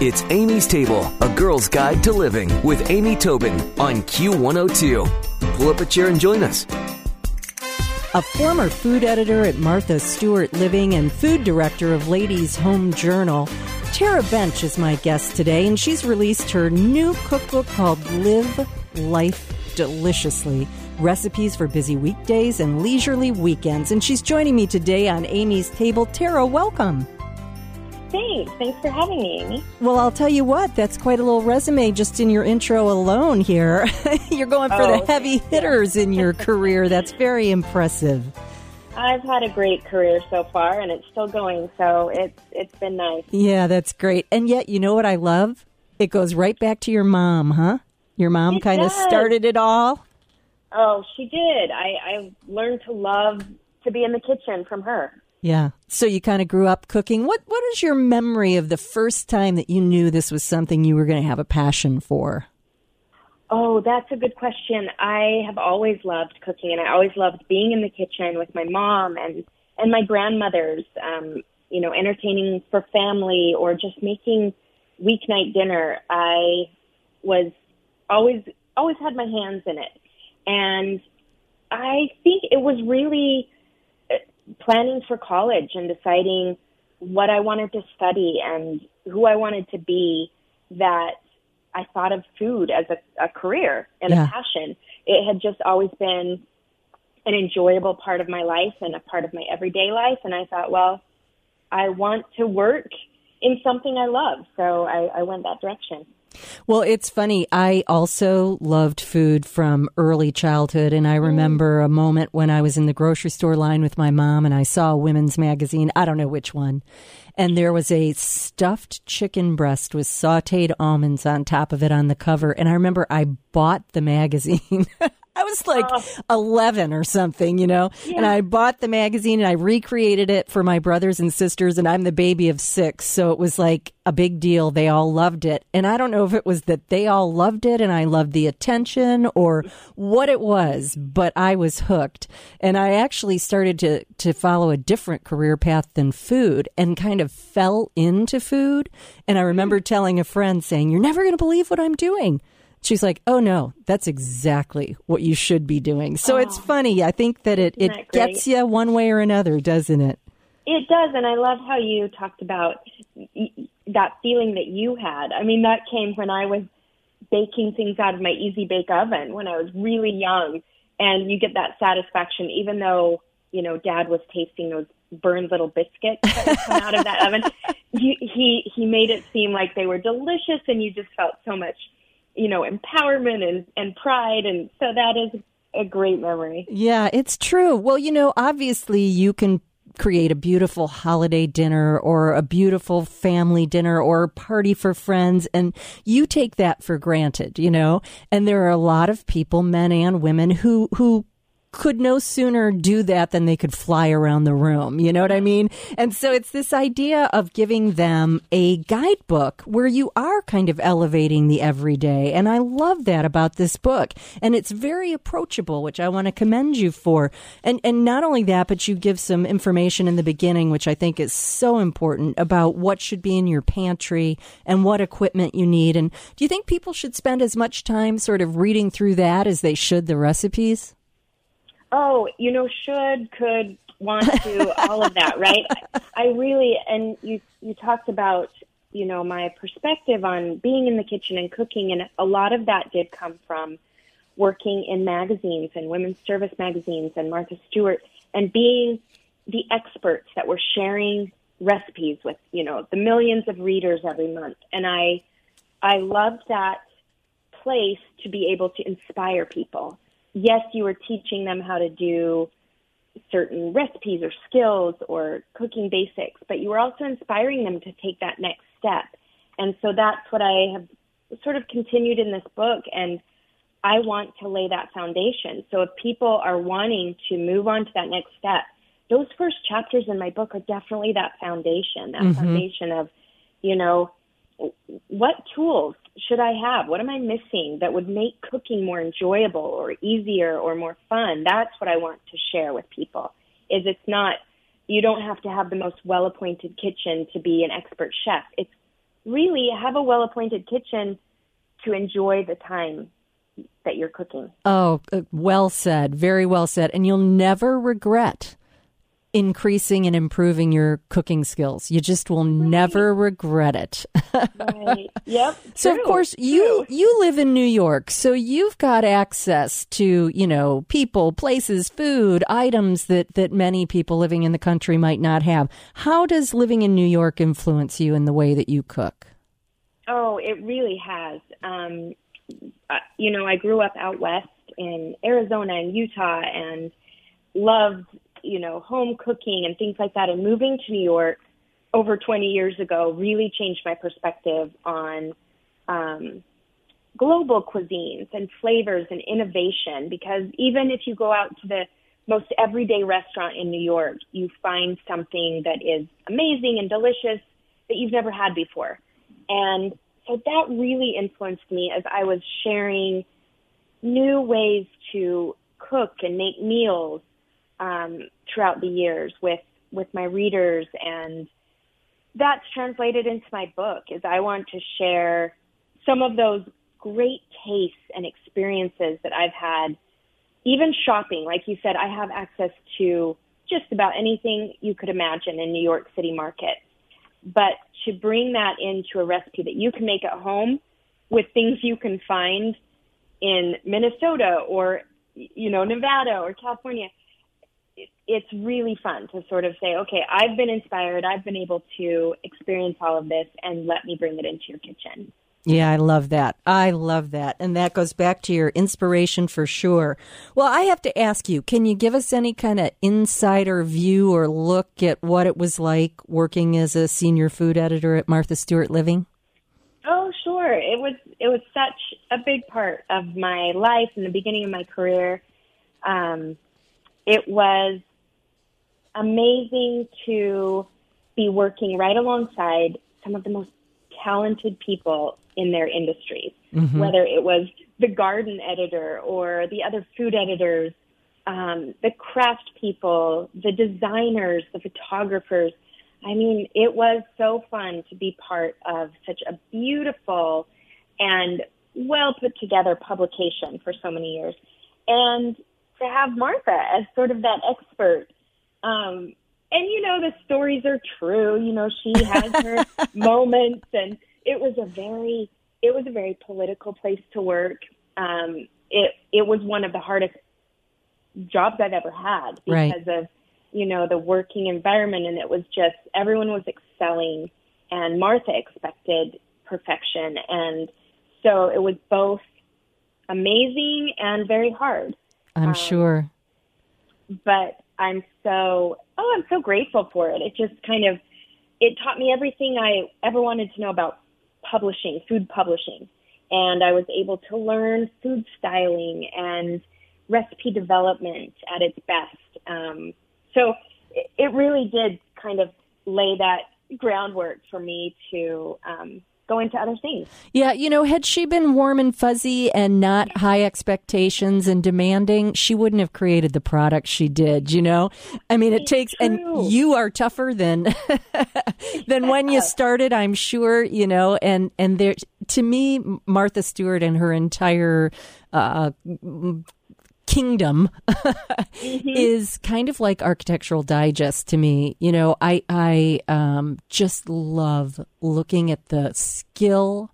It's Amy's Table, a girl's guide to living with Amy Tobin on Q102. Pull up a chair and join us. A former food editor at Martha Stewart Living and food director of Ladies Home Journal, Tara Bench is my guest today, and she's released her new cookbook called Live Life Deliciously recipes for busy weekdays and leisurely weekends. And she's joining me today on Amy's Table. Tara, welcome. Thanks. Thanks for having me, Amy. Well, I'll tell you what, that's quite a little resume just in your intro alone here. You're going for oh, the heavy hitters in your career. That's very impressive. I've had a great career so far and it's still going, so it's it's been nice. Yeah, that's great. And yet, you know what I love? It goes right back to your mom, huh? Your mom kind of started it all. Oh, she did. I, I learned to love to be in the kitchen from her. Yeah. So you kind of grew up cooking. What What is your memory of the first time that you knew this was something you were going to have a passion for? Oh, that's a good question. I have always loved cooking, and I always loved being in the kitchen with my mom and and my grandmothers. Um, you know, entertaining for family or just making weeknight dinner. I was always always had my hands in it. And I think it was really planning for college and deciding what I wanted to study and who I wanted to be that I thought of food as a, a career and yeah. a passion. It had just always been an enjoyable part of my life and a part of my everyday life. And I thought, well, I want to work in something I love. So I, I went that direction. Well, it's funny. I also loved food from early childhood. And I mm. remember a moment when I was in the grocery store line with my mom and I saw a women's magazine. I don't know which one. And there was a stuffed chicken breast with sauteed almonds on top of it on the cover. And I remember I bought the magazine. I was like uh, 11 or something, you know, yeah. and I bought the magazine and I recreated it for my brothers and sisters. And I'm the baby of six. So it was like a big deal. They all loved it. And I don't know if it was that they all loved it and I loved the attention or what it was, but I was hooked. And I actually started to, to follow a different career path than food and kind of fell into food. And I remember telling a friend saying, You're never going to believe what I'm doing. She's like, "Oh no, that's exactly what you should be doing." So oh, it's funny. I think that it it that gets you one way or another, doesn't it? It does, and I love how you talked about that feeling that you had. I mean, that came when I was baking things out of my easy bake oven when I was really young, and you get that satisfaction, even though you know Dad was tasting those burned little biscuits that come out of that oven. He, he he made it seem like they were delicious, and you just felt so much you know, empowerment and, and pride. And so that is a great memory. Yeah, it's true. Well, you know, obviously you can create a beautiful holiday dinner or a beautiful family dinner or party for friends and you take that for granted, you know? And there are a lot of people, men and women, who, who could no sooner do that than they could fly around the room. You know what I mean? And so it's this idea of giving them a guidebook where you are kind of elevating the everyday. And I love that about this book. And it's very approachable, which I want to commend you for. And, and not only that, but you give some information in the beginning, which I think is so important about what should be in your pantry and what equipment you need. And do you think people should spend as much time sort of reading through that as they should the recipes? Oh, you know, should, could, want to, all of that, right? I really, and you, you talked about, you know, my perspective on being in the kitchen and cooking, and a lot of that did come from working in magazines and women's service magazines and Martha Stewart and being the experts that were sharing recipes with, you know, the millions of readers every month. And I, I loved that place to be able to inspire people yes, you were teaching them how to do certain recipes or skills or cooking basics, but you were also inspiring them to take that next step. And so that's what I have sort of continued in this book. And I want to lay that foundation. So if people are wanting to move on to that next step, those first chapters in my book are definitely that foundation, that mm-hmm. foundation of, you know, what tools should I have? What am I missing that would make cooking more enjoyable or easier or more fun? That's what I want to share with people. Is it's not you don't have to have the most well-appointed kitchen to be an expert chef. It's really have a well appointed kitchen to enjoy the time that you're cooking. Oh, uh, well said. Very well said. And you'll never regret increasing and improving your cooking skills. You just will right. never regret it. right. Yep. So true, of course true. you you live in New York, so you've got access to, you know, people, places, food, items that that many people living in the country might not have. How does living in New York influence you in the way that you cook? Oh, it really has. Um, you know, I grew up out west in Arizona and Utah and loved you know, home cooking and things like that. And moving to New York over 20 years ago really changed my perspective on um, global cuisines and flavors and innovation. Because even if you go out to the most everyday restaurant in New York, you find something that is amazing and delicious that you've never had before. And so that really influenced me as I was sharing new ways to cook and make meals um, throughout the years with with my readers, and that's translated into my book. Is I want to share some of those great tastes and experiences that I've had, even shopping. Like you said, I have access to just about anything you could imagine in New York City market. But to bring that into a recipe that you can make at home with things you can find in Minnesota or you know Nevada or California it's really fun to sort of say, okay, I've been inspired, I've been able to experience all of this, and let me bring it into your kitchen. Yeah, I love that. I love that. And that goes back to your inspiration for sure. Well, I have to ask you can you give us any kind of insider view or look at what it was like working as a senior food editor at Martha Stewart Living? Oh, sure. It was it was such a big part of my life and the beginning of my career. Um, it was amazing to be working right alongside some of the most talented people in their industries, mm-hmm. whether it was the garden editor or the other food editors, um, the craft people, the designers, the photographers. I mean, it was so fun to be part of such a beautiful and well put together publication for so many years. And to have Martha as sort of that expert. Um, and you know the stories are true. You know she has her moments, and it was a very it was a very political place to work. Um, it it was one of the hardest jobs I've ever had because right. of you know the working environment, and it was just everyone was excelling, and Martha expected perfection, and so it was both amazing and very hard. I'm um, sure. But I'm so oh, I'm so grateful for it. It just kind of it taught me everything I ever wanted to know about publishing, food publishing. And I was able to learn food styling and recipe development at its best. Um, so it, it really did kind of lay that groundwork for me to um, go to other things. Yeah, you know, had she been warm and fuzzy and not high expectations and demanding, she wouldn't have created the product she did, you know? I mean, it it's takes true. and you are tougher than than when you started, I'm sure, you know, and and there to me Martha Stewart and her entire uh, kingdom mm-hmm. is kind of like architectural digest to me you know i i um, just love looking at the skill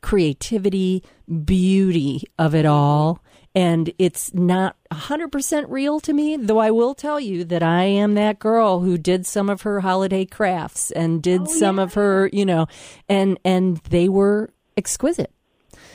creativity beauty of it all and it's not 100% real to me though i will tell you that i am that girl who did some of her holiday crafts and did oh, some yeah. of her you know and and they were exquisite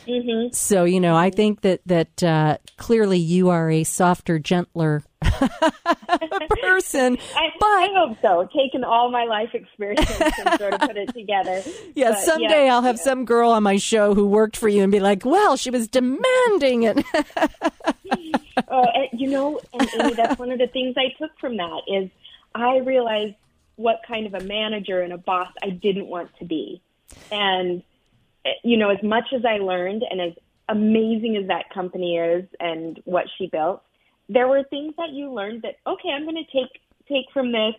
Mm-hmm. So you know, I think that that uh, clearly you are a softer, gentler person. I, but I hope so. Taking all my life experience and sort of put it together. Yeah, but, someday yeah, I'll have yeah. some girl on my show who worked for you and be like, "Well, she was demanding it." oh, and, you know, and Amy, that's one of the things I took from that is I realized what kind of a manager and a boss I didn't want to be, and you know, as much as I learned and as amazing as that company is and what she built, there were things that you learned that okay, I'm going to take take from this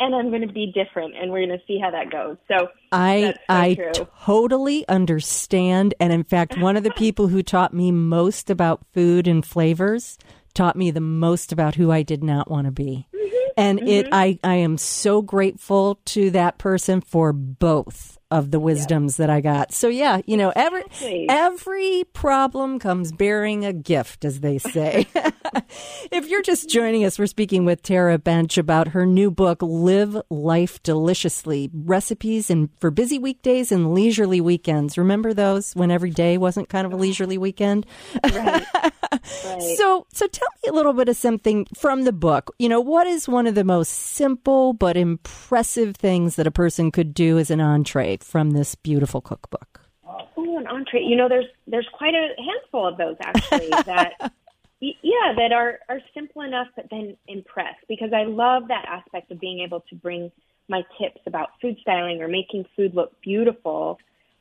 and I'm going to be different, and we're going to see how that goes. So I so I true. totally understand, and in fact, one of the people who taught me most about food and flavors taught me the most about who I did not want to be. Mm-hmm. And it mm-hmm. I I am so grateful to that person for both of the wisdoms that I got. So yeah, you know, every Exactly. every problem comes bearing a gift as they say. if you're just joining us, we're speaking with Tara Bench about her new book Live Life Deliciously: Recipes and for busy weekdays and leisurely weekends. Remember those when every day wasn't kind of a leisurely weekend? right. right. So, so tell me a little bit of something from the book. You know, what is one of the most simple but impressive things that a person could do as an entree from this beautiful cookbook? Oh, an entree. You know, there's there's quite a handful of those actually that yeah, that are are simple enough but then impress because I love that aspect of being able to bring my tips about food styling or making food look beautiful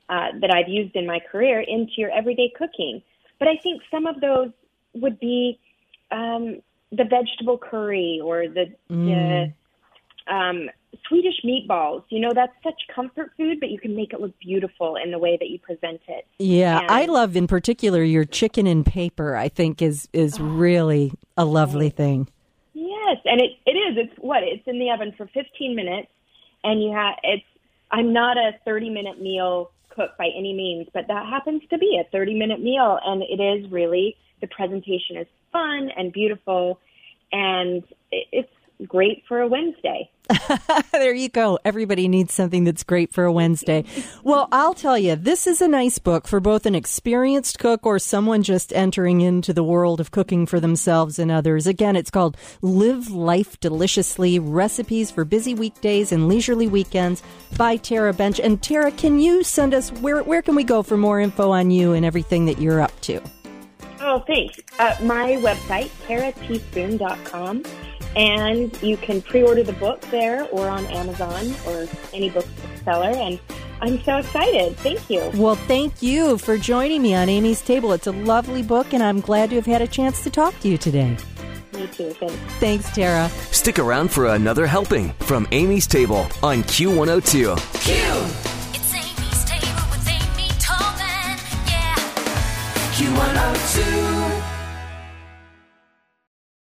uh, that I've used in my career into your everyday cooking. But I think some of those would be um, the vegetable curry or the the um, Swedish meatballs. You know, that's such comfort food, but you can make it look beautiful in the way that you present it. Yeah, And- I love in particular your chicken in paper. I think is is oh, really a lovely thing. Yes, and it it is. It's what it's in the oven for 15 minutes, and you have it's. I'm not a 30 minute meal cook by any means, but that happens to be a 30 minute meal, and it is really the presentation is fun and beautiful, and it, it's great for a Wednesday. there you go. Everybody needs something that's great for a Wednesday. Well, I'll tell you, this is a nice book for both an experienced cook or someone just entering into the world of cooking for themselves and others. Again, it's called Live Life Deliciously Recipes for Busy Weekdays and Leisurely Weekends by Tara Bench. And Tara, can you send us where where can we go for more info on you and everything that you're up to? Oh, thanks. Uh, my website, tarateaspoon.com, and you can pre-order the book there or on Amazon or any bookseller. And I'm so excited. Thank you. Well, thank you for joining me on Amy's Table. It's a lovely book, and I'm glad to have had a chance to talk to you today. Me too. Thanks. Thanks, Tara. Stick around for another helping from Amy's Table on Q102. It's Amy's table with Amy Tobin. Yeah. Q102.